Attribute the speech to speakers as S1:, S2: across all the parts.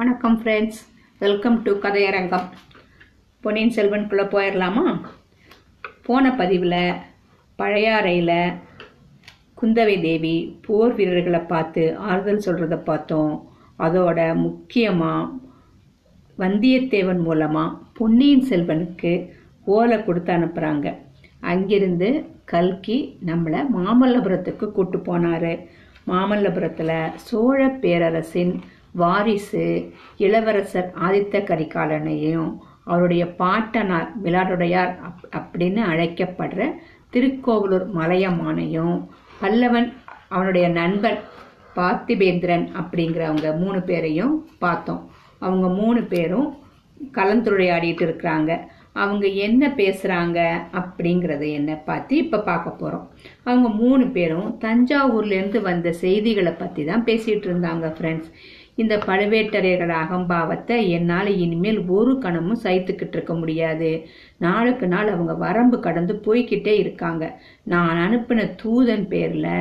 S1: வணக்கம் friends welcome to கதையரங்கம். பொன்னியின் செல்வனுக்குள்ளே போயிடலாமா போன பதிவில் பழையாறையில் குந்தவை தேவி போர் வீரர்களை பார்த்து ஆறுதல் சொல்கிறத பார்த்தோம். அதோட முக்கியமாக வந்தியத்தேவன் மூலமாக பொன்னியின் செல்வனுக்கு ஓலை கொடுத்து அனுப்புகிறாங்க அங்கிருந்து கல்கி நம்மளை மாமல்லபுரத்துக்கு கூட்டு போனார். மாமல்லபுரத்தில் சோழ பேரரசின் வாரிசு இளவரசர் ஆதித்த கரிகாலனையும் அவருடைய பாட்டனார் மிலாடுடையார் அப் அப்படின்னு அழைக்கப்படுற திருக்கோவலூர் மலையமானையும் பல்லவன் அவனுடைய நண்பன் பார்த்திபேந்திரன் அப்படிங்கிறவங்க மூணு பேரையும் பார்த்தோம். அவங்க மூணு பேரும் கலந்துரையாடிட்டு இருக்கிறாங்க. அவங்க என்ன பேசுகிறாங்க அப்படிங்கிறத என்ன பார்த்து இப்போ பார்க்க போகிறோம் அவங்க மூணு பேரும் தஞ்சாவூர்லேருந்து வந்த செய்திகளை பற்றி தான் பேசிகிட்டு இருந்தாங்க ஃப்ரெண்ட்ஸ் இந்த பழுவேட்டரையர்கள் அகம்பாவத்தை என்னால் இனிமேல் ஒரு கணமும் சைத்துக்கிட்டு இருக்க முடியாது. நாளுக்கு நாள் அவங்க வரம்பு கடந்து போய்கிட்டே இருக்காங்க. நான் அனுப்பின தூதன் பேரில்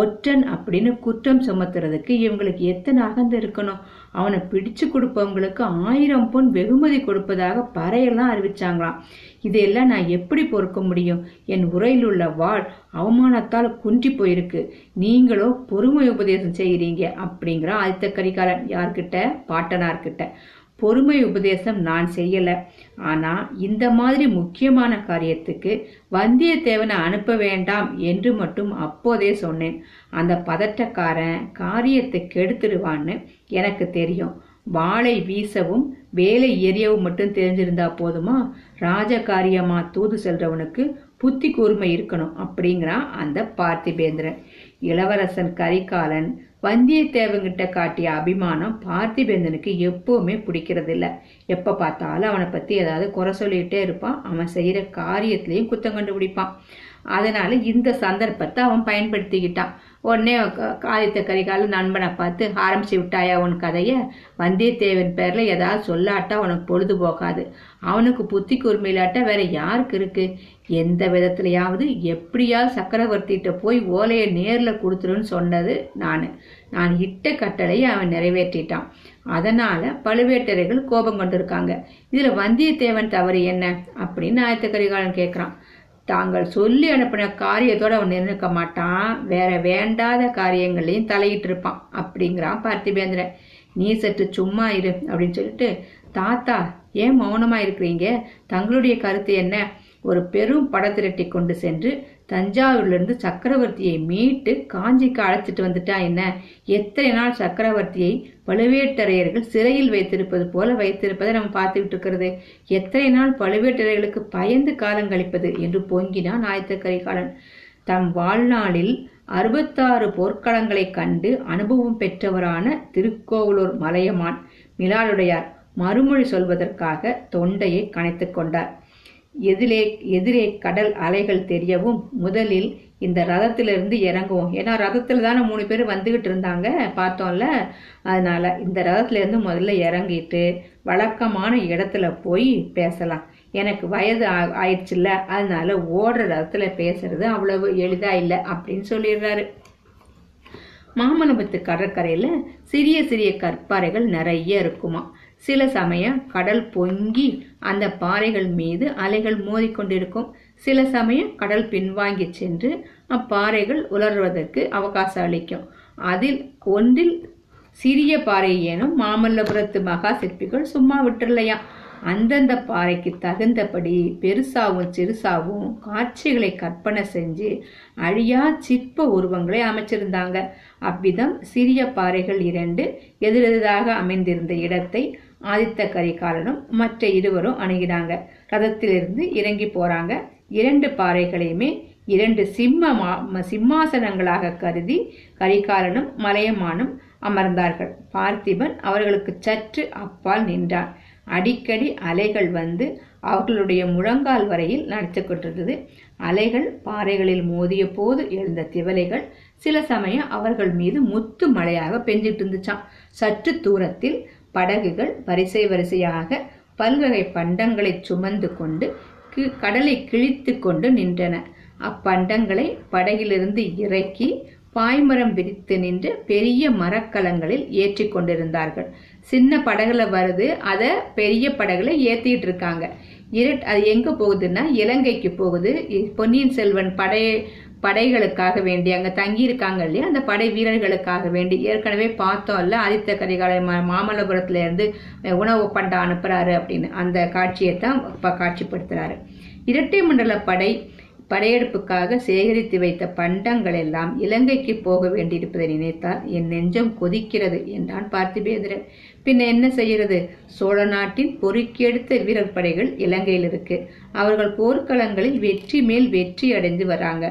S1: ஒற்றன் அப்படின்னு குற்றம் சுமத்துறதுக்கு இவங்களுக்கு எத்தனை அகந்து இருக்கணும்? அவனை பிடிச்சு கொடுப்பவங்களுக்கு ஆயிரம் பொன் வெகுமதி கொடுப்பதாக பறையெல்லாம் அறிவிச்சாங்களாம். இதையெல்லாம் நான் எப்படி பொறுக்க முடியும்? என் உரையில் உள்ள வாழ் அவமானத்தால் குன்றி போயிருக்கு. நீங்களோ பொறுமை உபதேசம் செய்கிறீங்க அப்படிங்கிற ஆதித்த கரிகாலன் யார்கிட்ட? பாட்டனார்கிட்ட. பொறுமை உபதேசம் நான் செய்யல. ஆனா இந்த மாதிரி முக்கியமான காரியத்துக்கு வந்தியத்தேவனை அனுப்ப வேண்டாம் என்று மட்டும் அப்போதே சொன்னேன். அந்த பதட்டக்காரன் காரியத்தை கெடுத்துடுவான்னு எனக்கு தெரியும். வாளை வீசவும் வேலை எரியவும் மட்டும் தெரிஞ்சிருந்தா போதுமா? ராஜகாரியமா தூது செல்றவனுக்கு புத்தி கூர்மை இருக்கணும் அப்படிங்கிறான் அந்த பார்த்திபேந்திரன். இளவரசன் கரிகாலன் வந்தியத்தேவன்கிட்ட காட்டிய அபிமானம் பார்த்திபேந்தனுக்கு எப்பவுமே பிடிக்கிறது எப்போ பார்த்தாலும் அவனை பற்றி ஏதாவது குறை சொல்லிக்கிட்டே இருப்பான். அவன் செய்கிற காரியத்திலையும் குத்தம் கண்டுபிடிப்பான். அதனால இந்த சந்தர்ப்பத்தை அவன் பயன்படுத்திக்கிட்டான். உடனே ஆதித்த கரிகால நண்பனை பார்த்து ஆரம்பிச்சு விட்டாயா உன் கதையை? வந்தியத்தேவன் பேரில் ஏதாவது சொல்லாட்டா உனக்கு பொழுது போகாது. அவனுக்கு புத்தி கூர்மையிலாட்ட வேற யாருக்கு இருக்கு? எந்த விதத்துலையாவது எப்படியாவது சக்கரவர்த்திகிட்ட போய் ஓலையை நேரில் கொடுத்துருன்னு சொன்னது நான். நான் இட்ட கட்டளையை அவன் நிறைவேற்றிட்டான். அதனால பழுவேட்டரைகள் கோபம் கொண்டிருக்காங்க. இதில் வந்தியத்தேவன் தவறு என்ன? அப்படின்னு ஆயத்தக்கரிகாலன் கரிகாலன் தாங்கள் சொல்லி அனுப்பின காரியத்தோட அவன் நிர்ணயிக்க மாட்டான். வேற வேண்டாத காரியங்களையும் தலையிட்டு இருப்பான். அப்படிங்கிறான் பார்த்திபேந்திரன். நீ சற்று சும்மா இரு அப்படின்னு சொல்லிட்டு தாத்தா ஏன் மௌனமா இருக்கிறீங்க? தங்களுடைய கருத்து என்ன? ஒரு பெரும் படத்திரட்டி கொண்டு சென்று தஞ்சாவூர்லேருந்து சக்கரவர்த்தியை மீட்டு காஞ்சிக்கு அழைச்சிட்டு வந்துட்டா என்ன? எத்தனை நாள் சக்கரவர்த்தியை பழுவேட்டரையர்கள் சிறையில் வைத்திருப்பது போல வைத்திருப்பதை நம்ம பார்த்துக்கிட்டு இருக்கிறது. எத்தனை நாள் பழுவேட்டரையர்களுக்கு பயந்து காலம் கழிப்பது என்று பொங்கினான் ஆயத்த கரிகாலன் தம் வாழ்நாளில் அறுபத்தாறு போர்க்களங்களை கண்டு அனுபவம் பெற்றவரான திருக்கோவலூர் மலையமான் மிலாடுடையார் மறுமொழி சொல்வதற்காக தொண்டையை கணைத்து கொண்டார். எதிரே எதிரே கடல் அலைகள் தெரியவும் முதலில் இந்த ரதத்திலிருந்து இறங்குவோம். ஏன்னா ரதத்தில் தானே மூணு பேர் வந்துகிட்டு இருந்தாங்க பார்த்தோம்ல? அதனால இந்த ரதத்துலேருந்து முதல்ல இறங்கிட்டு வழக்கமான இடத்துல போய் பேசலாம். எனக்கு வயது ஆயிடுச்சுல்ல அதனால ஓடுற ரதத்துல பேசுறது அவ்வளவு எளிதா இல்லை அப்படின்னு சொல்லிடுறாரு. மாமல்லபுரத்து கடற்கரையில் சிறிய சிறிய கற்பாறைகள் நிறைய இருக்குமா? சில சமயம் கடல் பொங்கி அந்த பாறைகள் மீது அலைகள் மோதிக்கொண்டிருக்கும். சில சமயம் கடல் பின்வாங்கி சென்று அப்பாறைகள் உலர்வதற்கு அவகாசம் அளிக்கும். அதில் ஒன்றில் சிறிய பாறை ஏனும் மாமல்லபுரத்து மகா சிற்பிகள் சும்மா விட்டுலையா அந்தந்த பாறைக்கு தகுந்தபடி பெருசாவும் சிறுசாவும் காட்சிகளை கற்பனை செஞ்சு அழியா சிற்ப உருவங்களை அமைச்சிருந்தாங்க. அவ்விதம் சிறிய பாறைகள் இரண்டு எதிரெதிராக அமைந்திருந்த இடத்தை ஆதித்த கரிகாலனும் மற்ற இருவரும் அணுகினாங்க. ரதத்திலிருந்து இறங்கி போறாங்க. இரண்டு பாறைகளையுமே இரண்டு சிம்ம சிம்மாசனங்களாக கருதி கரிகாலனும் மலையமானும் அமர்ந்தார்கள். பார்த்திபன் அவர்களுக்கு சற்று அப்பால் நின்றான். அடிக்கடி அலைகள் வந்து அவர்களுடைய முழங்கால் வரையில் நடத்தி கொண்டிருந்தது அலைகள் பாறைகளில் மோதிய போது எழுந்த திவலைகள் சில சமயம் அவர்கள் மீது முத்து மழையாக பெஞ்சிட்டு இருந்துச்சான் சற்று தூரத்தில் படகுகள் வரிசை வரிசையாக பல்வகை பண்டங்களை சுமந்து கொண்டு கடலை கிழித்து கொண்டு நின்றன. அப்பண்டங்களை படகிலிருந்து இறக்கி பாய்மரம் விரித்து நின்று பெரிய மரக்கலங்களில் ஏற்றி கொண்டிருந்தார்கள். சின்ன படகுல வருது அதை பெரிய படகுல ஏத்திட்டு இருக்காங்க. இருட் அது எங்க போகுதுன்னா இலங்கைக்கு போகுது. பொன்னியின் செல்வன் படை படைகளுக்காக வேண்டி அங்க தங்கியிருக்காங்க இல்லையா? அந்த படை வீரர்களுக்காக வேண்டி ஏற்கனவே பார்த்தோம்ல ஆதித்த கரிகாலை மா- மாமல்லபுரத்துல இருந்து உணவு பண்டா அனுப்புறாரு அப்படின்னு. அந்த காட்சியை தான் இப்ப காட்சிப்படுத்துறாரு. இரட்டை மண்டல படை படையெடுப்புக்காக சேகரித்து வைத்த பண்டங்கள் எல்லாம் இலங்கைக்கு போக வேண்டியிருப்பதை நினைத்தால் என் நெஞ்சம் கொதிக்கிறது என்றான் பார்த்திபேந்திரன். பின்ன என்ன செய்யறது சோழ நாட்டின் பொறுக்கெடுத்த வீரர் படைகள் இலங்கையில் இருக்கு. அவர்கள் போர்க்களங்களில் வெற்றி மேல் வெற்றி அடைந்து வராங்க.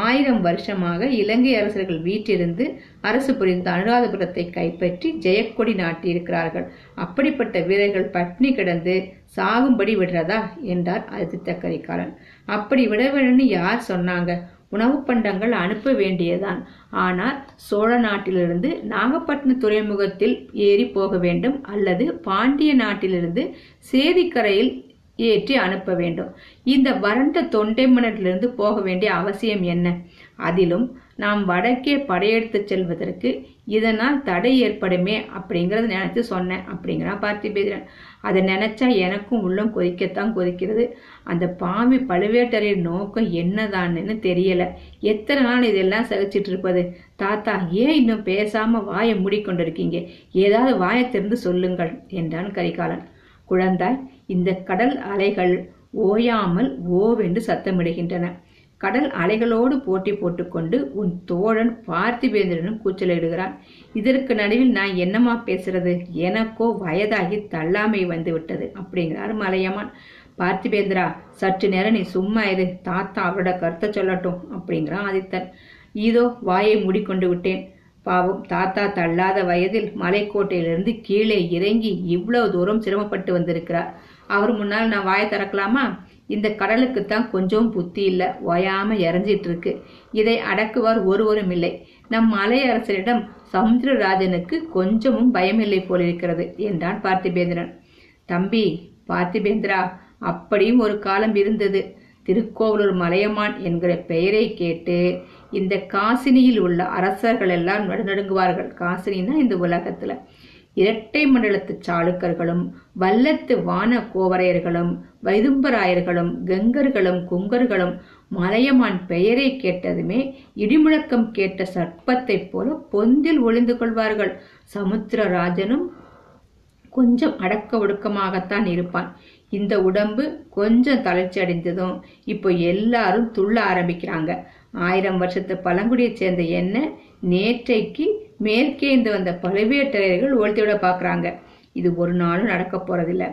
S1: ஆயிரம் வருஷமாக இலங்கை அரசர்கள் வீட்டிலிருந்து அரசு புரிந்த அனுராதபுரத்தை கைப்பற்றி ஜெயக்கொடி நாட்டியிருக்கிறார்கள். அப்படிப்பட்ட வீரர்கள் பட்னி கிடந்து சாகும்படி விடுறதா? என்றார் ஆதித்த கரிகாலன் அப்படி விட வேணும்னு யார் சொன்னாங்க? உணவு பண்டங்கள் அனுப்ப வேண்டியதான் ஆனால் சோழ நாட்டிலிருந்து நாகப்பட்டினம் துறைமுகத்தில் ஏறி போக வேண்டும் அல்லது பாண்டிய நாட்டிலிருந்து சேதிக்கரையில் ஏற்றி அனுப்ப வேண்டும். இந்த வறண்ட தொண்டைமணிலிருந்து போக வேண்டிய அவசியம் என்ன? அதிலும் நாம் வடக்கே படையெடுத்து செல்வதற்கு இதனால் தடை ஏற்படுமே அப்படிங்கறத நினைச்சு சொன்னேன் அப்படிங்கிறான் பார்த்திபேந்திரன் அதை நினைச்சா எனக்கும் உள்ளம் கொதிக்கத்தான் கொதிக்கிறது. அந்த பாவி பழுவேட்டரின் நோக்கம் என்னதான்னு தெரியல. எத்தனை நாள் இதெல்லாம் சகிச்சிட்டு இருப்பது? தாத்தா ஏன் இன்னும் பேசாம வாயை மூடிக்கொண்டிருக்கீங்க? ஏதாவது வாயை திறந்து சொல்லுங்கள் என்றான் கரிகாலன். குழந்தாய் கடல் அலைகள் ஓயாமல் ஓவென்று சத்தமிடுகின்றன. கடல் அலைகளோடு போட்டி போட்டுக்கொண்டு உன் தோழன் பார்த்திபேந்திரனும் கூச்சலிடுகிறான் இதற்கு நடுவில் நான் என்னமா பேசுறது? எனக்கோ வயதாகி தள்ளாமை வந்து விட்டது அப்படிங்கிறார் மலையமான். பார்த்திபேந்திரா சற்று நேரம் நீ சும்மா இரு தாத்தா அவரோட கருத்தை சொல்லட்டும் அப்படிங்கிறான் ஆதித்தன். இதோ வாயை மூடிக்கொண்டு விட்டேன். பாவம் தாத்தா தள்ளாத வயதில் மலைக்கோட்டையிலிருந்து கீழே இறங்கி இவ்வளவு தூரம் சிரமப்பட்டு வந்திருக்கிறார். அவர் முன்னால் நான் வாயை திறக்கலாமா? இந்த கடலுக்கு தான் கொஞ்சம் புத்தி இல்லை. ஓயாம இறஞ்சிட்டு இருக்கு இதை அடக்குவார் ஒருவரும் இல்லை. நம் மலையரசரிடம் சமுத்திரராஜனுக்கு கொஞ்சமும் பயமில்லை போலிருக்கிறது என்றான் பார்த்திபேந்திரன். தம்பி பார்த்திபேந்திரா அப்படியும் ஒரு காலம் இருந்தது. திருக்கோவலூர் மலையமான் என்கிற பெயரை கேட்டு இந்த காசினியில் உள்ள அரசர்கள் எல்லாம் நடுநடுங்குவார்கள். காசினின்னா இந்த உலகத்துல. இரட்டை மண்டலத்து சாளுக்கர்களும் வல்லத்து வான கோவரையர்களும் வைதும்பராயர்களும் கங்கர்களும் குங்கர்களும் மலையமான் பெயரை கேட்டதுமே இடிமுழக்கம் கேட்ட சர்ப்பத்தைப் போல பொந்தில் ஒளிந்து கொள்வார்கள். சமுத்திரராஜனும் கொஞ்சம் அடக்க ஒடுக்கமாகத்தான் இருப்பான். இந்த உடம்பு கொஞ்சம் தளர்ச்சி அடைந்ததும் இப்போ எல்லாரும் துள்ள ஆரம்பிக்கிறாங்க. ஆயிரம் வருஷத்து பழங்குடியை சேர்ந்த என்ன? நேற்றைக்கு மேற்கேந்து வந்த பழுவேட்டரையர்கள் ஒழித்துவிட பார்க்குறாங்க இது ஒரு நாளும் நடக்க போறதில்ல.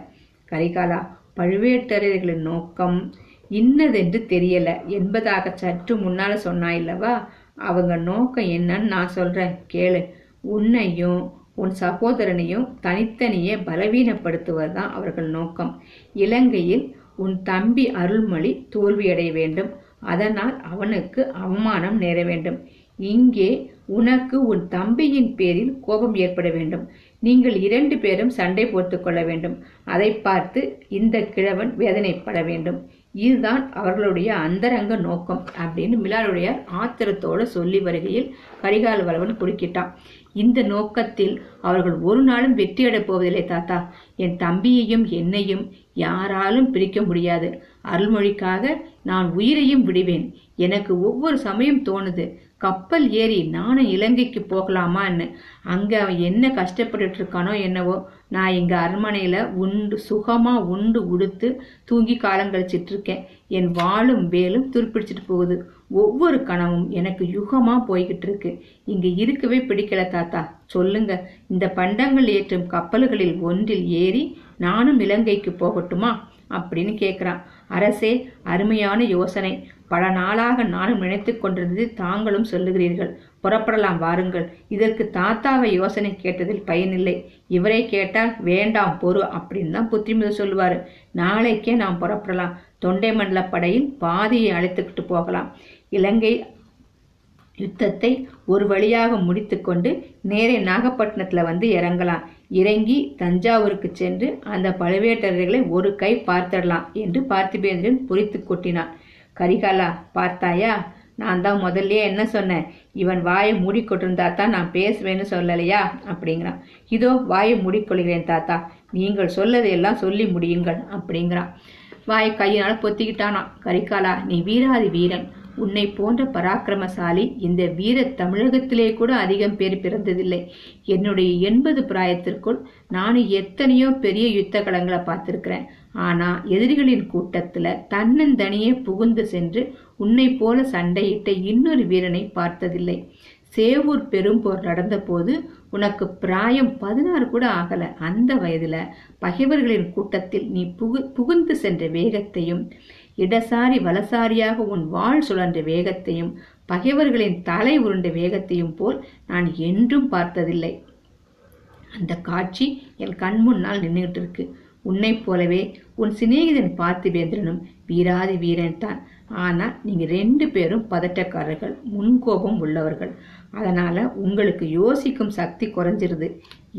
S1: கரிகாலா பழுவேட்டரையர்களின் நோக்கம் இன்னதென்று தெரியல. என்பதாக சற்று முன்னால சொன்னாயில்லவா அவங்க நோக்கம் என்னன்னு நான் சொல்றேன். கேளு. உன்னையும் உன் சகோதரனையும் தனித்தனியே பலவீனப்படுத்துவது தான் அவர்கள் நோக்கம். இலங்கையில் உன் தம்பி அருள்மொழி தோல்வியடைய வேண்டும். அதனால் அவனுக்கு அவமானம் நேர வேண்டும். இங்கே உனக்கு உன் தம்பியின் பேரில் கோபம் ஏற்பட வேண்டும். நீங்கள் இரண்டு பேரும் சண்டை போட்டுக் கொள்ள வேண்டும். அதை பார்த்து இந்த கிழவன் வேதனைப்பட வேண்டும். இதுதான் அவர்களுடைய அந்தரங்க நோக்கம் அப்படின்னு மிலாருடைய ஆத்திரத்தோடு சொல்லி வருகையில் கரிகால் வளவன் குறுக்கிட்டான். இந்த நோக்கத்தில் அவர்கள் ஒரு நாளும் வெற்றியடப் போவதில்லை தாத்தா. என் தம்பியையும் என்னையும் யாராலும் பிரிக்க முடியாது. அருள்மொழிக்காக நான் உயிரையும் விடுவேன். எனக்கு ஒவ்வொரு சமயம் தோணுது. கப்பல் ஏறி நானும் இலங்கைக்கு போகலாமான்னு அங்க அவன் என்ன கஷ்டப்பட்டுட்டு இருக்கானோ என்னவோ நான் எங்கள் அரண்மனையில உண்டு சுகமா உண்டு உடுத்து தூங்கி காலம் கழிச்சிட்டு இருக்கேன் என் வாளும் வேலும் துருப்பிடிச்சிட்டு போகுது. ஒவ்வொரு கனவும் எனக்கு யுகமா போய்கிட்டு இருக்கு இங்க இருக்கவே பிடிக்கல தாத்தா. சொல்லுங்க இந்த பண்டங்கள் ஏற்றும் கப்பல்களில் ஒன்றில் ஏறி நானும் இலங்கைக்கு போகட்டுமா? அப்படின்னு கேட்குறான் அரசே அருமையான யோசனை. பல நாளாக நானும் நினைத்து கொண்டிருந்தது தாங்களும் சொல்லுகிறீர்கள். புறப்படலாம் வாருங்கள். இதற்கு தாத்தாவை யோசனை கேட்டதில் பயனில்லை. இவரை கேட்டால் வேண்டாம் பொறு அப்படின்னு தான் புத்திமதி சொல்லுவார். நாளைக்கே நாம் புறப்படலாம். தொண்டை மண்டல படையில் பாதியை அழைத்துக்கிட்டு போகலாம். இலங்கை யுத்தத்தை ஒரு வழியாக முடித்துக்கொண்டு நேரே நாகப்பட்டினத்தில் வந்து இறங்கலாம். இறங்கி தஞ்சாவூருக்கு சென்று அந்த பழுவேட்டரர்களை ஒரு கை பார்த்திடலாம் என்று பார்த்திபேந்திரன் பொறித்து கொட்டினான். கரிகாலா பார்த்தாயா? நான் தான் முதல்லயே என்ன சொன்னேன்? இவன் வாயை மூடிக்கொண்டிருந்தா தான் நான் பேசுவேன்னு சொல்லலையா? அப்படிங்கிறான். இதோ வாயை மூடிக்கொள்கிறேன் தாத்தா. நீங்கள் சொல்லதையெல்லாம் சொல்லி முடியுங்கள் அப்படிங்கிறான். வாயை கையினால் பொத்திக்கிட்டானா கரிகாலா நீ வீராதி வீரன். உன்னை போன்ற பராக்கிரமசாலி இந்த வீர தமிழகத்திலே கூட அதிகம் பேர் பிறந்ததில்லை. என்னுடைய எண்பது பிராயத்திற்குள் நானும் எத்தனையோ பெரிய யுத்த களங்களை பார்த்திருக்கிறேன். ஆனா எதிரிகளின் கூட்டத்துல தன்னந்தனியே புகுந்து சென்று உன்னை போல சண்டையிட்ட இன்னொரு வீரனை பார்த்ததில்லை. சேவூர் பெரும்போர் நடந்தபோது உனக்கு பிராயம் பதினாறு கூட ஆகல. அந்த வயதுல பகைவர்களின் கூட்டத்தில் நீ புகு புகுந்து சென்ற வேகத்தையும் இடசாரி வலசாரியாக உன் வாழ் சுழன்ற வேகத்தையும் பகைவர்களின் தலை உருண்ட வேகத்தையும் போல் நான் என்றும் பார்த்ததில்லை. அந்த காட்சி என் கண் முன்னால் நின்றுகிட்டு இருக்கு உன்னை போலவே உன் சிநேகிதன் பார்த்திபேந்திரனும் வீராதி வீரன் தான். ஆனால் நீங்க ரெண்டு பேரும் பதட்டக்காரர்கள் முன்கோபம் உள்ளவர்கள். அதனால உங்களுக்கு யோசிக்கும் சக்தி குறைஞ்சிருது.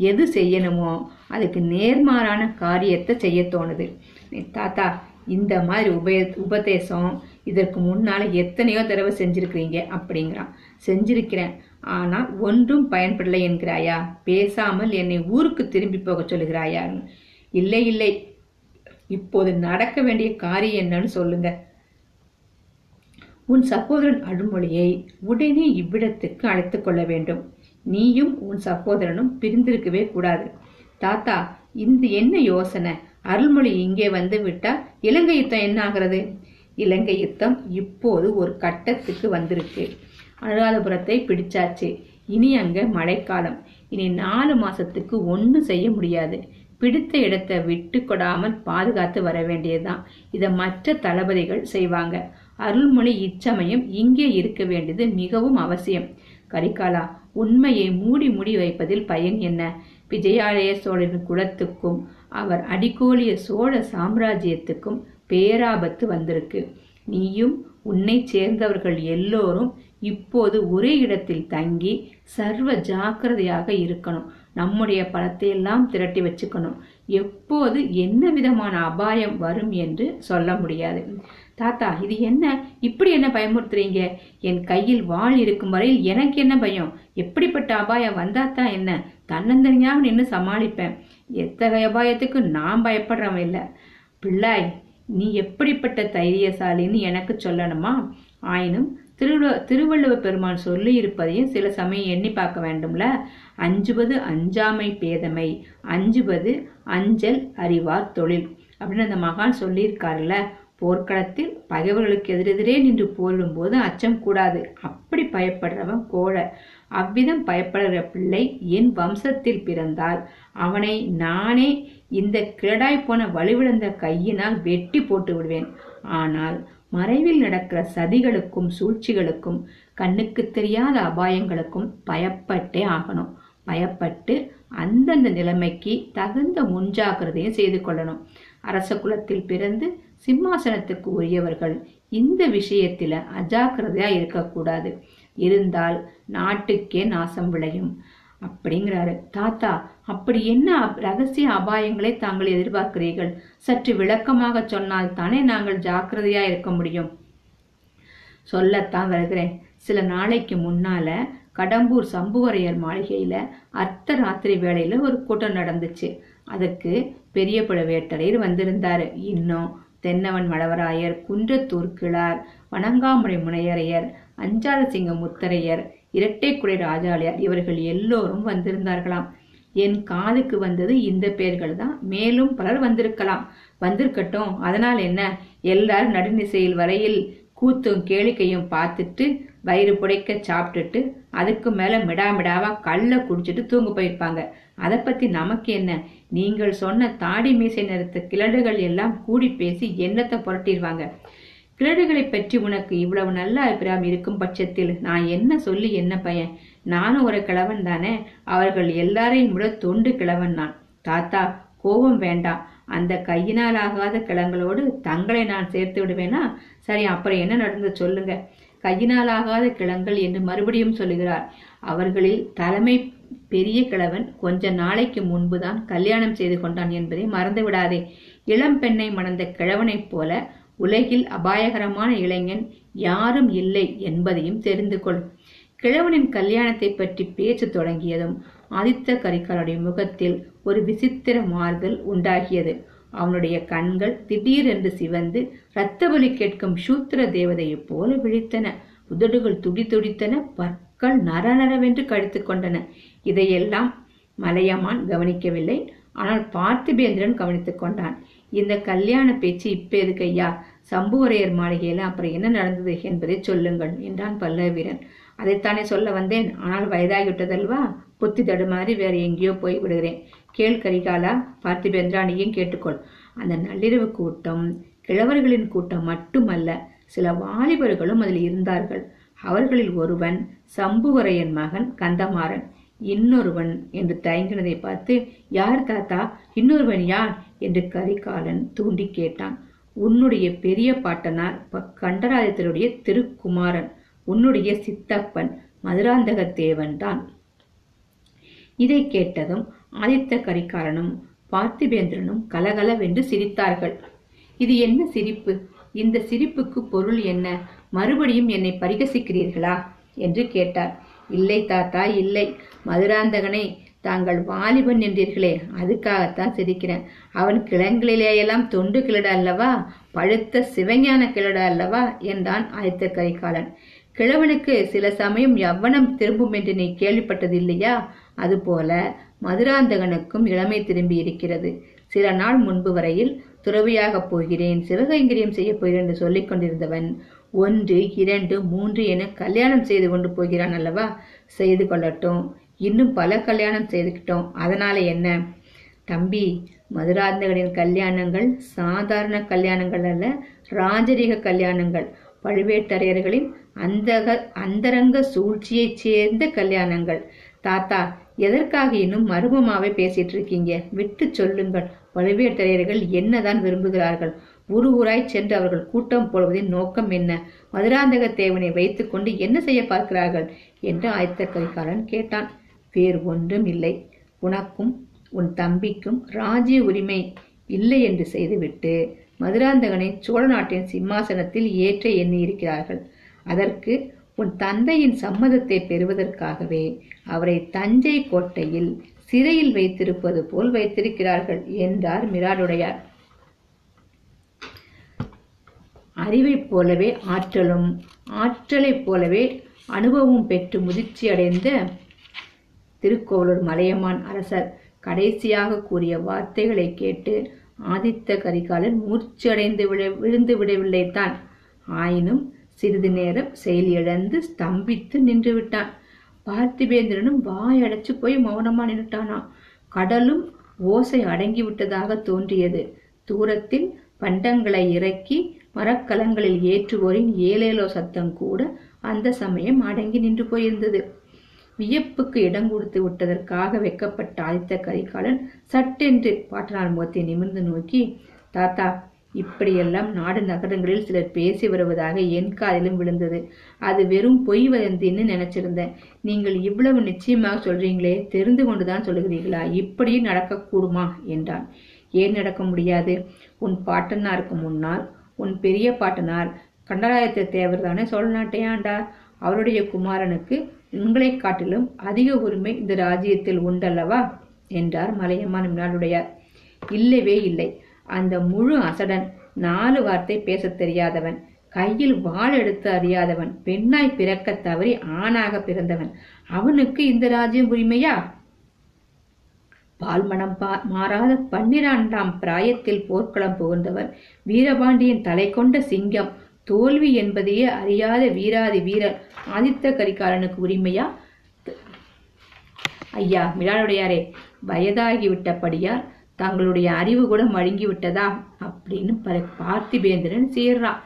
S1: எது செய்யணுமோ அதுக்கு நேர்மாறான காரியத்தை செய்ய தோணுது. தாத்தா இந்த மாதிரி உபய உபதேசம் இதற்கு முன்னால் எத்தனையோ தடவை செஞ்சுருக்கிறீங்க அப்படிங்கிறான். செஞ்சிருக்கிறேன். ஆனால் ஒன்றும் பயன்படலை என்கிறாயா? பேசாமல் என்னை ஊருக்கு திரும்பி போக சொல்லுகிறாயா? இல்லை இல்லை. இப்போது நடக்க வேண்டிய காரியம் என்னன்னு சொல்லுங்க. உன் சகோதரன் அழுமொழியை உடனே இவ்விடத்துக்கு அழைத்து கொள்ள வேண்டும். நீயும் உன் சகோதரனும் பிரிந்திருக்கவே கூடாது. தாத்தா இந்த என்ன யோசனை? அருள்மொழி இங்கே வந்து விட்டால் இலங்கை யுத்தம் என்ன ஆகிறது இலங்கை யுத்தம் இப்போது ஒரு கட்டத்துக்கு வந்திருக்கு. அனுராதபுரத்தை பிடிச்சாச்சு. இனி அங்க மழைக்காலம். இனி நாலு மாசத்துக்கு ஒன்றும் செய்ய முடியாது. பிடித்த இடத்தை விட்டு கொடாமல் பாதுகாத்து வர வேண்டியதுதான். இதை மற்ற தளபதிகள் செய்வாங்க. அருள்மொழி இச்சமயம் இங்கே இருக்க வேண்டியது மிகவும் அவசியம். கரிகாலா உண்மையை மூடி மூடி வைப்பதில் பயன் என்ன? விஜயாலய சோழரின் குலத்துக்கும் அவர் அடிக்கோலிய சோழ சாம்ராஜ்யத்துக்கும் பேராபத்து வந்திருக்கு. நீயும் உன்னை சேர்ந்தவர்கள் எல்லோரும் இப்போது ஒரே இடத்தில் தங்கி சர்வ ஜாக்கிரதையாக இருக்கணும். நம்முடைய பணத்தை எல்லாம் திரட்டி வச்சுக்கணும். எப்போது என்ன விதமான அபாயம் வரும் என்று சொல்ல முடியாது. தாத்தா இது என்ன? இப்படி என்ன பயமுறுத்துறீங்க? என் கையில் வாழ் இருக்கும் வரையில் எனக்கு என்ன பயம்? எப்படிப்பட்ட அபாயம் வந்தாத்தான் என்ன? தன்னந்தனியாக நின்று சமாளிப்பேன். எத்தகைய அபாயத்துக்கு நான் பயப்படுறவன் இல்லை. பிள்ளாய் நீ எப்படிப்பட்ட தைரியசாலின்னு எனக்கு சொல்லணுமா? ஆயினும் திருவள்ளுவ திருவள்ளுவ பெருமான் சொல்லி இருப்பதையும் சில சமயம் எண்ணி பார்க்க வேண்டும்ல? அஞ்சுவது அஞ்சாமை பேதமை அஞ்சுவது அஞ்சல் அறிவார் தொழில். அப்படின்னு அந்த மகான் சொல்லியிருக்காருல்ல போர்க்களத்தில் பகைவர்களுக்கு எதிரெதிரே நின்று போரிடும்போது அச்சம் கூடாது. அப்படி பயப்படுறவன் கோழ. அவ்விதம் பயப்படுகிற பிள்ளை என் வம்சத்தில் பிறந்தால் அவனை நானே இந்த கிரடாய் போன வலுவிழந்த கையினால் வெட்டி போட்டு விடுவேன். ஆனால் மறைவில் நடக்கிற சதிகளுக்கும் சூழ்ச்சிகளுக்கும் கண்ணுக்கு தெரியாத அபாயங்களுக்கும் பயப்பட்டே ஆகணும். பயப்பட்டு அந்தந்த நிலைமைக்கு தகுந்த முன்ஜாக்கிரதையும் செய்து கொள்ளணும். அரச குலத்தில் பிறந்து சிம்மாசனத்துக்கு உரியவர்கள் இந்த விஷயத்தில் அஜாக்கிரதையா இருக்கக்கூடாது. இருந்தால் நாட்டுக்கே நாசம் விளையும். அப்படிங்கிறாரு. தாத்தா அப்படி என்ன ரகசிய அபாயங்களை தாங்கள் எதிர்பார்க்கிறீர்கள்? சற்று விளக்கமாக சொன்னால் தானே நாங்கள் ஜாக்கிரதையா இருக்க முடியும். சொல்லத்தான் வருகிறேன். சில நாளைக்கு முன்னால கடம்பூர் சம்புவரையர் மாளிகையில அர்த்த ராத்திரி வேளையில ஒரு கூட்டம் நடந்துச்சு. அதுக்கு பெரிய பழுவேட்டரையர் வந்திருந்தாரு. இன்னும் தென்னவன் மழவராயர் குன்றத்தூர் கிழார் வணங்காமுறை முனையரையர் அஞ்சாத சிங்க முத்தரையர் இரட்டைக்குடை ராஜாளியார் இவர்கள் எல்லோரும் வந்திருந்தார்களாம். என் காதுக்கு வந்தது இந்த பெயர்கள் தான். மேலும் பலர் வந்திருக்கலாம். வந்திருக்கட்டும். அதனால் என்ன? எல்லாரும் நடுநிசையில் வரையில் கூத்தும் கேளிக்கையும் பார்த்துட்டு வயிறு புடைக்க சாப்பிட்டுட்டு அதுக்கு மேலே மிடாமிடாவா கல்ல குடிச்சிட்டு தூங்க போயிருப்பாங்க. அதை பற்றி நமக்கு என்ன? நீங்கள் சொன்ன தாடி மீசை நிறுத்த கிழடுகள் எல்லாம் கூடி பேசி எண்ணத்தை புரட்டிடுவாங்க கிழடுகளை பற்றி உனக்கு இவ்வளவு நல்ல அபிராம் இருக்கும் பட்சத்தில் நான் என்ன சொல்லி என்ன பயன்? நானும் ஒரு கிழவன் தானே? அவர்கள் எல்லாரையும் விட தொண்டு கிழவன் நான். தாத்தா கோபம் வேண்டாம். அந்த கையினால் ஆகாத கிழங்களோடு தங்களை நான் சேர்த்து விடுவேனா? சரி அப்புறம் என்ன நடந்து சொல்லுங்க. கையினால் ஆகாத கிழங்கள் என்று மறுபடியும் சொல்லுகிறார். அவர்களில் தலைமை பெரிய கிழவன் கொஞ்ச நாளைக்கு முன்புதான் கல்யாணம் செய்து கொண்டான் என்பதை மறந்து விடாதே இளம் பெண்ணை மணந்த கிழவனைப் போல உலகில் அபாயகரமான இளைஞன் யாரும் இல்லை என்பதையும் தெரிந்து கொள் கிழவனின் கல்யாணத்தை பற்றி பேச்சு தொடங்கியதும் ஆதித்த கரிகாலனுடைய முகத்தில் ஒரு விசித்திர மாறுதல் உண்டாகியது. அவனுடைய கண்கள் திடீரென்று சிவந்து இரத்த கேட்கும் சூத்திர தேவதையைப் போல விழித்தன. உதடுகள் துடி துடித்தன பற்கள் நரநரவென்று கழித்து கொண்டன. இதையெல்லாம் மலையமான் கவனிக்கவில்லை. ஆனால் பார்த்திபேந்திரன் கவனித்துக் கொண்டான். இந்த கல்யாண பேச்சு இப்ப எதுக்கு ஐயா சம்புவரையர் மாளிகையில் அப்புறம் என்ன நடந்தது என்பதை சொல்லுங்கள் என்றான் பல்லவ வீரன் அதைத்தானே சொல்ல வந்தேன். ஆனால் வயதாகிவிட்டதல்வா புத்தி தடுமாறி வேற எங்கேயோ போய் விடுகிறேன். கேள் கரிகாலா பார்த்திபேந்திராணியும் கேட்டுக்கொள். அந்த நள்ளிரவு கூட்டம் கிழவர்களின் கூட்டம் மட்டுமல்ல சில வாலிபர்களும் அதில் இருந்தார்கள். அவர்களில் ஒருவன் சம்புவரையன் மகன் கந்தமாறன். இன்னொருவன் என்று தயங்கினதை பார்த்து யார் தாத்தா? இன்னொருவன் யார்? என்று கரிகாலன் தூண்டி கேட்டான். உன்னுடைய பெரிய பாட்டனார் ப- கண்டராதித்தருடைய திருக்குமாரன் உன்னுடைய சித்தப்பன் மதுராந்தகத்தேவன் தான். இதை கேட்டதும் ஆதித்த கரிகாரனும் பார்த்திபேந்திரனும் கலகலவென்று சிரித்தார்கள். இது என்ன சிரிப்பு? இந்த சிரிப்புக்கு பொருள் என்ன? மறுபடியும் என்னை பரிகசிக்கிறீர்களா? என்று கேட்டார். இல்லை தாத்தா இல்லை. மதுராந்தகனை தாங்கள் வாலிபன் என்றீர்களே அதுக்காகத்தான் சிரிக்கிறேன். அவன் கிழங்கிலேயெல்லாம் தொண்டு கிழடா அல்லவா? பழுத்த சிவஞான கிழடா அல்லவா? என்றான் ஆதித்த கரிகாலன். கிழவனுக்கு சில சமயம் எவ்வனம் திரும்பும் என்று நீ கேள்விப்பட்டதில்லையா? அதுபோல மதுராந்தகனுக்கும் இளமை திரும்பி இருக்கிறது. சில நாள் முன்பு வரையில் துறவியாகப் போகிறேன் சிவகைங்கரியம் செய்யப் போகிறேன் என்று சொல்லிக் கொண்டிருந்தவன் ஒன்று இரண்டு மூன்று என கல்யாணம் செய்து கொண்டு போகிறான் அல்லவா? செய்து கொள்ளட்டும். இன்னும் பல கல்யாணம் செய்துக்கிட்டோம். அதனால என்ன? தம்பி மதுராந்தகனின் கல்யாணங்கள் சாதாரண கல்யாணங்கள் அல்ல ராஜரீக கல்யாணங்கள். பழுவேட்டரையர்களின் அந்தக அந்தரங்க சூழ்ச்சியைச் சேர்ந்த கல்யாணங்கள். தாத்தா எதற்காக இன்னும் மர்மமாவே பேசிட்டு இருக்கீங்க விட்டு சொல்லுங்கள். பழுவேட்டரையர்கள் என்னதான் விரும்புகிறார்கள்? ஒரு ஊராய் சென்று அவர்கள் கூட்டம் போடுவதின் நோக்கம் என்ன? மதுராந்தக தேவனை வைத்துக்கொண்டு என்ன செய்ய பார்க்கிறார்கள்? என்று ஆயத்த கரிகாலன் கேட்டான். வேறு ஒன்றும் இல்லை உனக்கும் உன் தம்பிக்கும் ராஜ்ய உரிமை இல்லை என்று செய்துவிட்டு மதுராந்தகனை சோழ நாட்டின் சிம்மாசனத்தில் ஏற்ற எண்ணி இருக்கிறார்கள் அதற்கு உன் தந்தையின் சம்மதத்தை பெறுவதற்காகவே அவரை தஞ்சை கோட்டையில் சிறையில் வைத்திருப்பது போல் வைத்திருக்கிறார்கள் என்றார் மிராடுடையார் அறிவைப் போலவே ஆற்றலும் ஆற்றலைப் போலவே அனுபவம் பெற்று முதிர்ச்சி அடைந்த திருக்கோவலூர் மலையமான் அரசர் கடைசியாக கூறிய வார்த்தைகளை கேட்டு ஆதித்த கரிகாலன் மூர்ச்சியடைந்து விழ விழுந்து விடவில்லை தான். ஆயினும் சிறிது நேரம் செயலிழந்து ஸ்தம்பித்து நின்று விட்டான். பார்த்திபேந்திரனும் வாயடைச்சு போய் மௌனமா நின்னுட்டானாம் கடலும் ஓசை அடங்கி விட்டதாக தோன்றியது. தூரத்தில் பண்டங்களை இறக்கி மரக்கலங்களில் ஏற்றுவோரின் ஏலேலோ சத்தம் கூட அந்த சமயம் அடங்கி நின்று போயிருந்தது. வியப்புக்கு இடம் கொடுத்து விட்டதற்காக வெக்கப்பட்ட ஆதித்த கரிகாலன் சட்டென்று பாட்டனார் முகத்தை நிமிர்ந்து நோக்கி தாத்தா இப்படியெல்லாம் நாடு நகரங்களில் சிலர் பேசி வருவதாக என் காதிலும் விழுந்தது. அது வெறும் பொய் வதந்தின்னு நினைச்சிருந்தேன். நீங்கள் இவ்வளவு நிச்சயமாக சொல்றீங்களே தெரிந்து கொண்டுதான் சொல்லுகிறீர்களா? இப்படியும் நடக்கக்கூடுமா? என்றான். ஏன் நடக்க முடியாது? உன் பாட்டனாருக்கு முன்னால் உன் பெரிய பாட்டனார் கண்டராயத்த தேவர் தானே சோழ நாட்டை ஆண்டார். அவருடைய குமாரனுக்கு உங்களைக் காட்டிலும் அதிக உரிமை இந்த ராஜ்யத்தில் உண்டல்லவா? என்றார் மலையமான் நாடுடையார் இல்லவே இல்லை. அந்த முழு அசடன் நாலு வார்த்தை பேசத் தெரியாதவன் கையில் வாள் எடுத்து அறியாதவன் பெண்ணாய் பிறக்க தவறி ஆணாக பிறந்தவன். அவனுக்கு இந்த ராஜ்யம் உரிமையா? பால்மணம் பா மாறாத பன்னிரண்டாம் பிராயத்தில் போர்க்களம் புகுந்தவன் வீரபாண்டியன் தலை கொண்ட சிங்கம் தோல்வி என்பதையே அறியாத வீராதி வீரர் ஆதித்த கரிகாலனுக்கு உரிமையா? ஐயா மிலாடுடையாரே வயதாகிவிட்டபடியார் தங்களுடைய அறிவு கூட மழுங்கி விட்டதா அப்படின்னு ப- பார்த்திபேந்திரன் சேர்றான்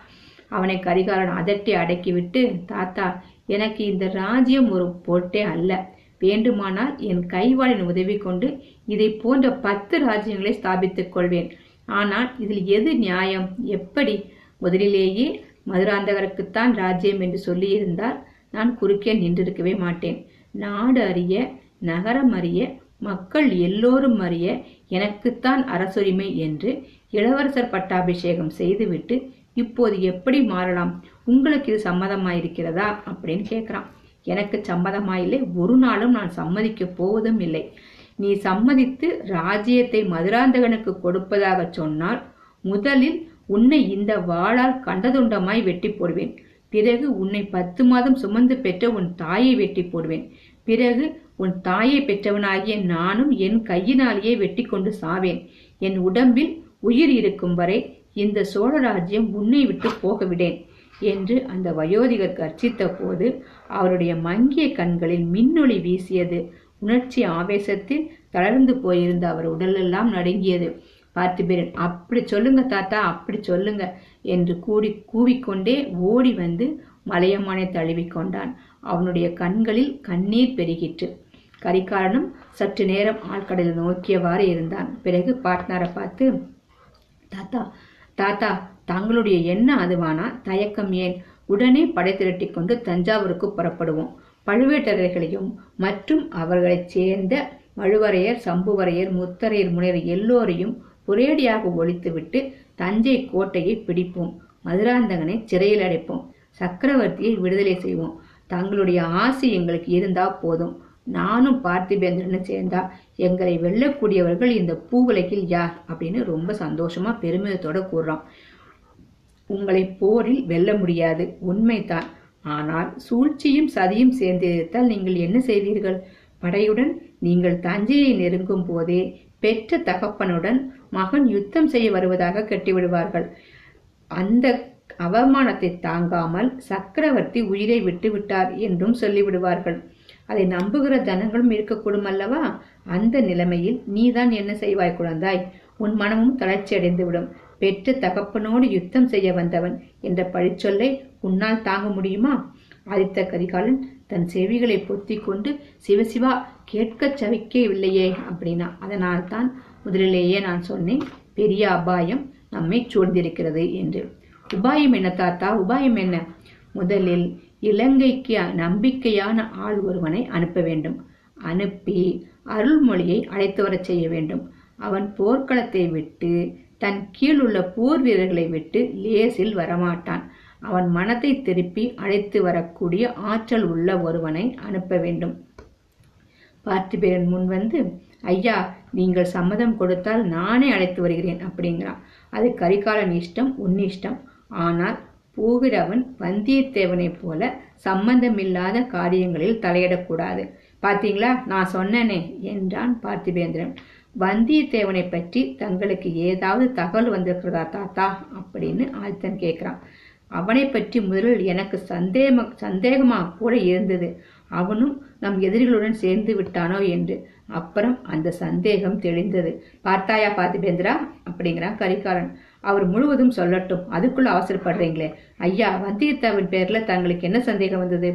S1: அவனை கரிகாலன் அதட்டி அடக்கிவிட்டு தாத்தா எனக்கு இந்த ராஜ்யம் ஒரு போட்டே அல்ல. வேண்டுமானால் என் கைவாளின் உதவி கொண்டு இதை போன்ற பத்து ராஜ்யங்களை ஸ்தாபித்துக் கொள்வேன். ஆனால் இதில் எது நியாயம்? எப்படி? முதலிலேயே மதுராந்தகருக்குத்தான் ராஜ்யம் என்று சொல்லியிருந்தால் நான் குறுக்கே நின்றிருக்கவே மாட்டேன். நாடு அறிய நகரம் அறிய மக்கள் எல்லோரும் அறிய எனக்குத்தான் அரசுரிமை என்று இளவரசர் பட்டாபிஷேகம் செய்துவிட்டு இப்போது எப்படி மாறலாம்? உங்களுக்கு இது சம்மதமாயிருக்கிறதா? அப்படின்னு கேட்குறான். எனக்கு சம்மதமாயில்லை. ஒரு நாளும் நான் சம்மதிக்க போவதும் இல்லை. நீ சம்மதித்து ராஜ்யத்தை மதுராந்தகனுக்கு கொடுப்பதாக சொன்னால் முதலில் உன்னை இந்த வாளால் கண்டதுண்டமாய் வெட்டி போடுவேன். பிறகு உன்னை பத்து மாதம் சுமந்து பெற்ற உன் தாயை வெட்டி போடுவேன். பிறகு உன் தாயை பெற்றவனாகிய நானும் என் கையினாலேயே வெட்டி கொண்டு சாவேன். என் உடம்பில் உயிர் இருக்கும் வரை இந்த சோழ ராஜ்யம் உன்னை விட்டு போகவிடேன் என்று அந்த வயோதிகர் கர்ச்சித்த போது அவருடைய மங்கிய கண்களில் மின்னொளி வீசியது. உணர்ச்சி ஆவேசத்தில் தளர்ந்து போயிருந்த அவர் உடலெல்லாம் நடுங்கியது. பார்த்திபேரன் அப்படி சொல்லுங்க தாத்தா அப்படி சொல்லுங்க என்று கூடி கூவிக்கொண்டே ஓடி வந்து மலையமானை தழுவி கொண்டான். அவனுடைய கண்களில் கண்ணீர் பெருகிற்று. கரிகாலனும் சற்று நேரம் ஆழ்கடலை நோக்கியவாறு இருந்தான். பிறகு பாட்னாரை பார்த்து தாத்தா தாத்தா தங்களுடைய என்ன அதுவானா? தயக்கம் ஏன்? உடனே படை திரட்டி கொண்டு தஞ்சாவூருக்கு புறப்படுவோம். பழுவேட்டரையர்களையும் மற்றும் அவர்களைச் சேர்ந்த மழுவரையர் சம்புவரையர் முத்தரையர் முனையர் எல்லோரையும் ஒரேடியாக ஒழித்துவிட்டு தஞ்சை கோட்டையை பிடிப்போம். மதுராந்தகனை சிறையில் அடைப்போம். சக்கரவர்த்தியை விடுதலை செய்வோம். தங்களுடைய ஆசை எங்களுக்கு இருந்தா போதும். நானும் பார்த்திபேந்திரன் சேர்ந்தா எங்களை வெல்லக்கூடியவர்கள் இந்த பூவுலகில் யார்? அப்படின்னு ரொம்ப சந்தோஷமா பெருமிதத்தோட கூறுறான். உங்களை போரில் வெல்ல முடியாது. உண்மைதான். ஆனால் சூழ்ச்சியும் சதியும் சேர்ந்திருத்தால் நீங்கள் என்ன செய்வீர்கள்? படையுடன் நீங்கள் தஞ்சையை நெருங்கும் போதே பெற்ற தகப்பனுடன் மகன் யுத்தம் செய்ய வருவதாக கட்டிவிடுவார்கள். அந்த அவமானத்தை தாங்காமல் சக்கரவர்த்தி உயிரை விட்டு விட்டார் என்றும் சொல்லிவிடுவார்கள். அதை நம்புகிற ஜனங்களும் இருக்கக்கூடும் அல்லவா? அந்த நிலைமையில் நீதான் என்ன செய்வாய் குழந்தாய்? உன் மனமும் தளர்ச்சி அடைந்துவிடும். பெற்ற தகப்பனோடு யுத்தம் செய்ய வந்தவன் என்ற பழிச்சொல்லை உன்னால் தாங்க முடியுமா? ஆதித்த கரிகாலன் தன் செவிகளை பொத்தி கொண்டு சிவசிவா கேட்கச் சவிக்கவில்லையே அப்படின்னா அதனால் தான் முதலிலேயே நான் சொன்னேன் பெரிய அபாயம் நம்மை சூழ்ந்திருக்கிறது என்று. உபாயம் என்ன தாத்தா? உபாயம் என்ன? முதலில் இலங்கைக்கு நம்பிக்கையான ஆள் ஒருவனை அனுப்ப வேண்டும். அனுப்பி அருள்மொழியை அழைத்து வரச் செய்ய வேண்டும். அவன் போர்க்களத்தை விட்டு தன் கீழுள்ள போர் வீரர்களை விட்டு லேசில் வரமாட்டான். அவன் மனத்தை திருப்பி அழைத்து வரக்கூடிய ஆற்றல் உள்ள ஒருவனை அனுப்ப வேண்டும். பார்த்திபேரன் முன் வந்து ஐயா நீங்கள் சம்மதம் கொடுத்தால் நானே அழைத்து வருகிறேன் அப்படிங்கிறான். அது கரிகாலன் இஷ்டம் உன் இஷ்டம். ஆனால் போகிறவன் வந்தியத்தேவனைப் போல சம்பந்தமில்லாத காரியங்களில் தலையிடக்கூடாது. பார்த்தீங்களா நான் சொன்னேனே என்றான் பார்த்திபேந்திரன். வந்தியத்தேவனை பற்றி தங்களுக்கு ஏதாவது தகவல் வந்திருக்கிறதா தாத்தா? அப்படின்னு ஆழ்த்தன் கேட்கிறான். அவனை பற்றி முதலில் எனக்கு சந்தேக சந்தேகமாக கூட இருந்தது. அவனும் நம் எதிரிகளுடன் சேர்ந்து விட்டானோ என்று. அப்புறம் அந்த சந்தேகம் தெளிந்தது. பார்த்தாயா பார்த்திபேந்திரா அப்படிங்கிறான் கரிகாலன். அவர் முழுவதும் சொல்லட்டும். அதுக்குள்ள அவசரப்படுறீங்களே. ஐயா வந்தியத்தாவின் பேர்ல தங்களுக்கு என்ன சந்தேகம் வந்தது?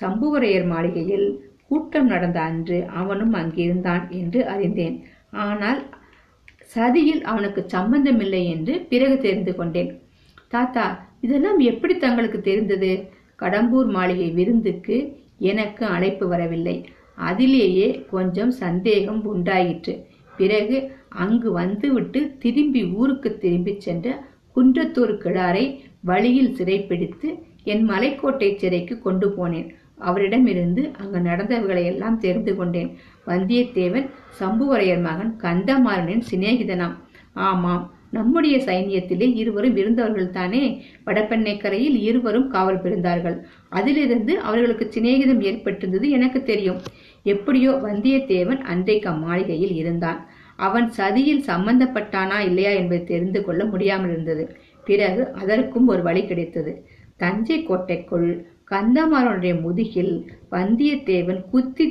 S1: சம்புவரையர் மாளிகையில் கூட்டம் நடந்த அன்று அவனும் அங்கிருந்தான் என்று அறிந்தேன். ஆனால் சதியில் அவனுக்கு சம்பந்தமில்லை என்று பிறகு தெரிந்து கொண்டேன். தாத்தா இதெல்லாம் எப்படி தங்களுக்கு தெரிந்தது? கடம்பூர் மாளிகை விருந்துக்கு எனக்கு அழைப்பு வரவில்லை. அதிலேயே கொஞ்சம் சந்தேகம் உண்டாயிற்று. பிறகு அங்கு வந்துவிட்டு திரும்பி ஊருக்கு திரும்பிச் சென்ற குன்றத்தூர் கிழாரை வழியில் சிறைப்பிடித்து என் மலைக்கோட்டை சிறைக்கு கொண்டு போனேன். அவரிடமிருந்து அங்கு நடந்தவர்களை எல்லாம் தெரிந்து கொண்டேன். வந்தியத்தேவன் சம்புவரையர் மகன் கந்தமாறனின் சிநேகிதனாம். ஆமாம் நம்முடைய சைனியத்திலே இருவரும் இருந்தவர்கள் தானே வடபெண்ணைக்கரையில் இருவரும் காவல் பிரிந்தார்கள். அதிலிருந்து அவர்களுக்கு சிநேகிதம் ஏற்பட்டிருந்தது எனக்கு தெரியும். எப்படியோ வந்தியத்தேவன் அன்றைக்கு அம்மாளிகையில் இருந்தான். அவன் சதியில் சம்பந்தப்பட்டானா இல்லையா என்பதை தெரிந்து கொள்ள முடியாமல் இருந்தது. பிறகு அதற்கும் ஒரு வழி கிடைத்தது. தஞ்சை கோட்டைக்குள் கந்தமாறனுடைய முதுகில் வந்தியத்தேவன் குத்தி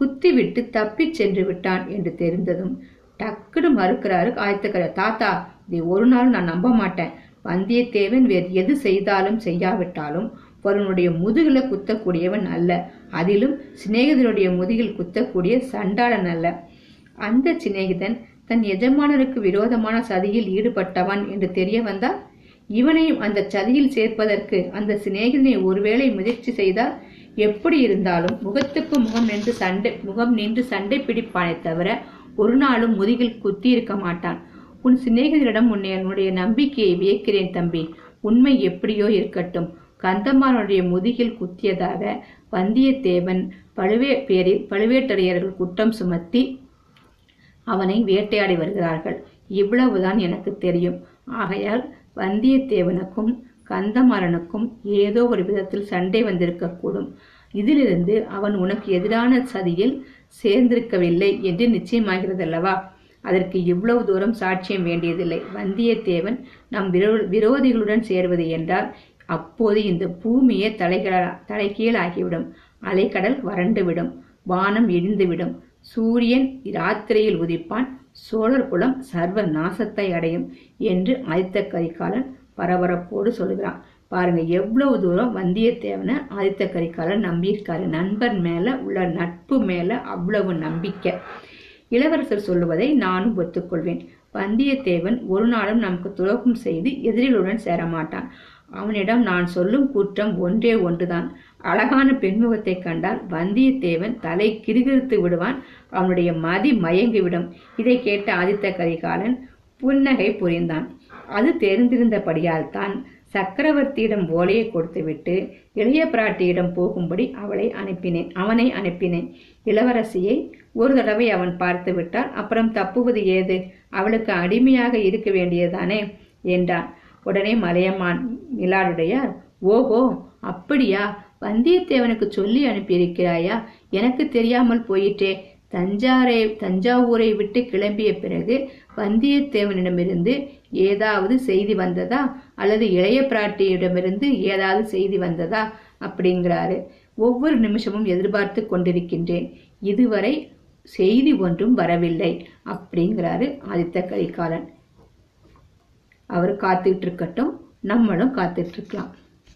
S1: குத்திவிட்டு தப்பிச் சென்று விட்டான் என்று தெரிந்ததும் டக்குன்னு மறுக்கிறாரு ஆயத்தக்கர தாத்தா இதை ஒரு நாள் நான் நம்ப மாட்டேன். வந்தியத்தேவன் வேறு எது செய்தாலும் செய்யாவிட்டாலும் ஒருவனுடைய முதுகில குத்தக்கூடியவன் அல்ல. அதிலும் சிநேகிதனுடைய முதுகில் குத்தக்கூடிய சண்டாளன் அல்ல. அந்த சிநேகிதன் தன் எஜமானருக்கு விரோதமான சதியில் ஈடுபட்டவன் என்று தெரிய வந்தால் இவனையும் அந்த சதியில் சேர்ப்பதற்கு அந்த சிநேகிதனை ஒருவேளை முயற்சி செய்தால் எப்படி இருந்தாலும் முகத்துக்கு முகம் நின்று சண்டை முகம் நின்று சண்டை பிடிப்பானே தவிர ஒரு நாளும் முதுகில் குத்தி இருக்க மாட்டான். உன் சிநேகிதரிடம் உன்னை என்னுடைய நம்பிக்கையை வியக்கிறேன் தம்பி. உண்மை எப்படியோ இருக்கட்டும். கந்தமாறனுடைய முதுகில் குத்தியதாக வந்தியத்தேவன் பழுவே பேரில் பழுவேட்டரையர்கள் குற்றம் சுமத்தி அவனை வேட்டையாடி வருகிறார்கள். இவ்வளவுதான் எனக்கு தெரியும். ஆகையால் வந்தியத்தேவனுக்கும் கந்தமாறனுக்கும் ஏதோ ஒரு விதத்தில் சண்டை வந்திருக்கக்கூடும். இதிலிருந்து அவன் உனக்கு எதிரான சதியில் சேர்ந்திருக்கவில்லை என்று நிச்சயமாகிறது அல்லவா அதற்கு இவ்வளவு தூரம் சாட்சியம் வேண்டியதில்லை. வந்தியத்தேவன் நம் விரோ விரோதிகளுடன் சேர்வது என்றால் அப்போது இந்த பூமியே தலைகள தலைகீழாகிவிடும். அலைக்கடல் வறண்டுவிடும். வானம் இடிந்துவிடும். சூரியன் இராத்திரையில் உதிப்பான். சோழர் குலம் சர்வ நாசத்தை அடையும் என்று ஆதித்த கரிகாலன் பரபரப்போடு சொல்கிறான். பாருங்க எவ்வளவு தூரம் வந்தியத்தேவனை ஆதித்த கரிகாலன் நம்பியிருக்காரு. நண்பர் மேல உள்ள நட்பு மேல அவ்வளவு நம்பிக்கை. இளவரசர் சொல்லுவதை நானும் ஒத்துக்கொள்வேன். வந்தியத்தேவன் ஒரு நாளும் நமக்கு துரோகம் செய்து எதிரிகளுடன் சேரமாட்டான். அவனிடம் நான் சொல்லும் குற்றம் ஒன்றே ஒன்றுதான். அழகான பெண்முகத்தை கண்டால் வந்தியத்தேவன் தலை கிருகிருத்து விடுவான். அவனுடைய மதி மயங்கிவிடும். இதை கேட்ட ஆதித்த கரிகாலன் புன்னகை புரிந்தான். அது தெரிந்திருந்தபடியால் தான் சக்கரவர்த்தியிடம் ஓலையை கொடுத்துவிட்டு இளைய பிராட்டியிடம் போகும்படி அவளை அனுப்பினேன் அவனை அனுப்பினேன். இளவரசியை ஒரு தடவை அவன் பார்த்து விட்டால் அப்புறம் தப்புவது ஏது? அவளுக்கு அடிமையாக இருக்க வேண்டியதானே என்றான். உடனே மலையமான் மிலாடுடையார் ஓஹோ அப்படியா? வந்தியத்தேவனுக்கு சொல்லி அனுப்பியிருக்கிறாயா? எனக்கு தெரியாமல் போயிட்டே தஞ்சாரை தஞ்சாவூரை விட்டு கிளம்பிய பிறகு வந்தியத்தேவனிடமிருந்து ஏதாவது செய்தி வந்ததா? அல்லது இளைய பிராட்டியிடமிருந்து ஏதாவது செய்தி வந்ததா? அப்படிங்கிறாரு. ஒவ்வொரு நிமிஷமும் எதிர்பார்த்து கொண்டிருக்கின்றேன். இதுவரை செய்தி ஒன்றும் வரவில்லை அப்படிங்கிறாரு ஆதித்த கரிகாலன். அவர் காத்துட்டு இருக்கட்டும் நம்மளும் காத்துட்டு இருக்கலாம்.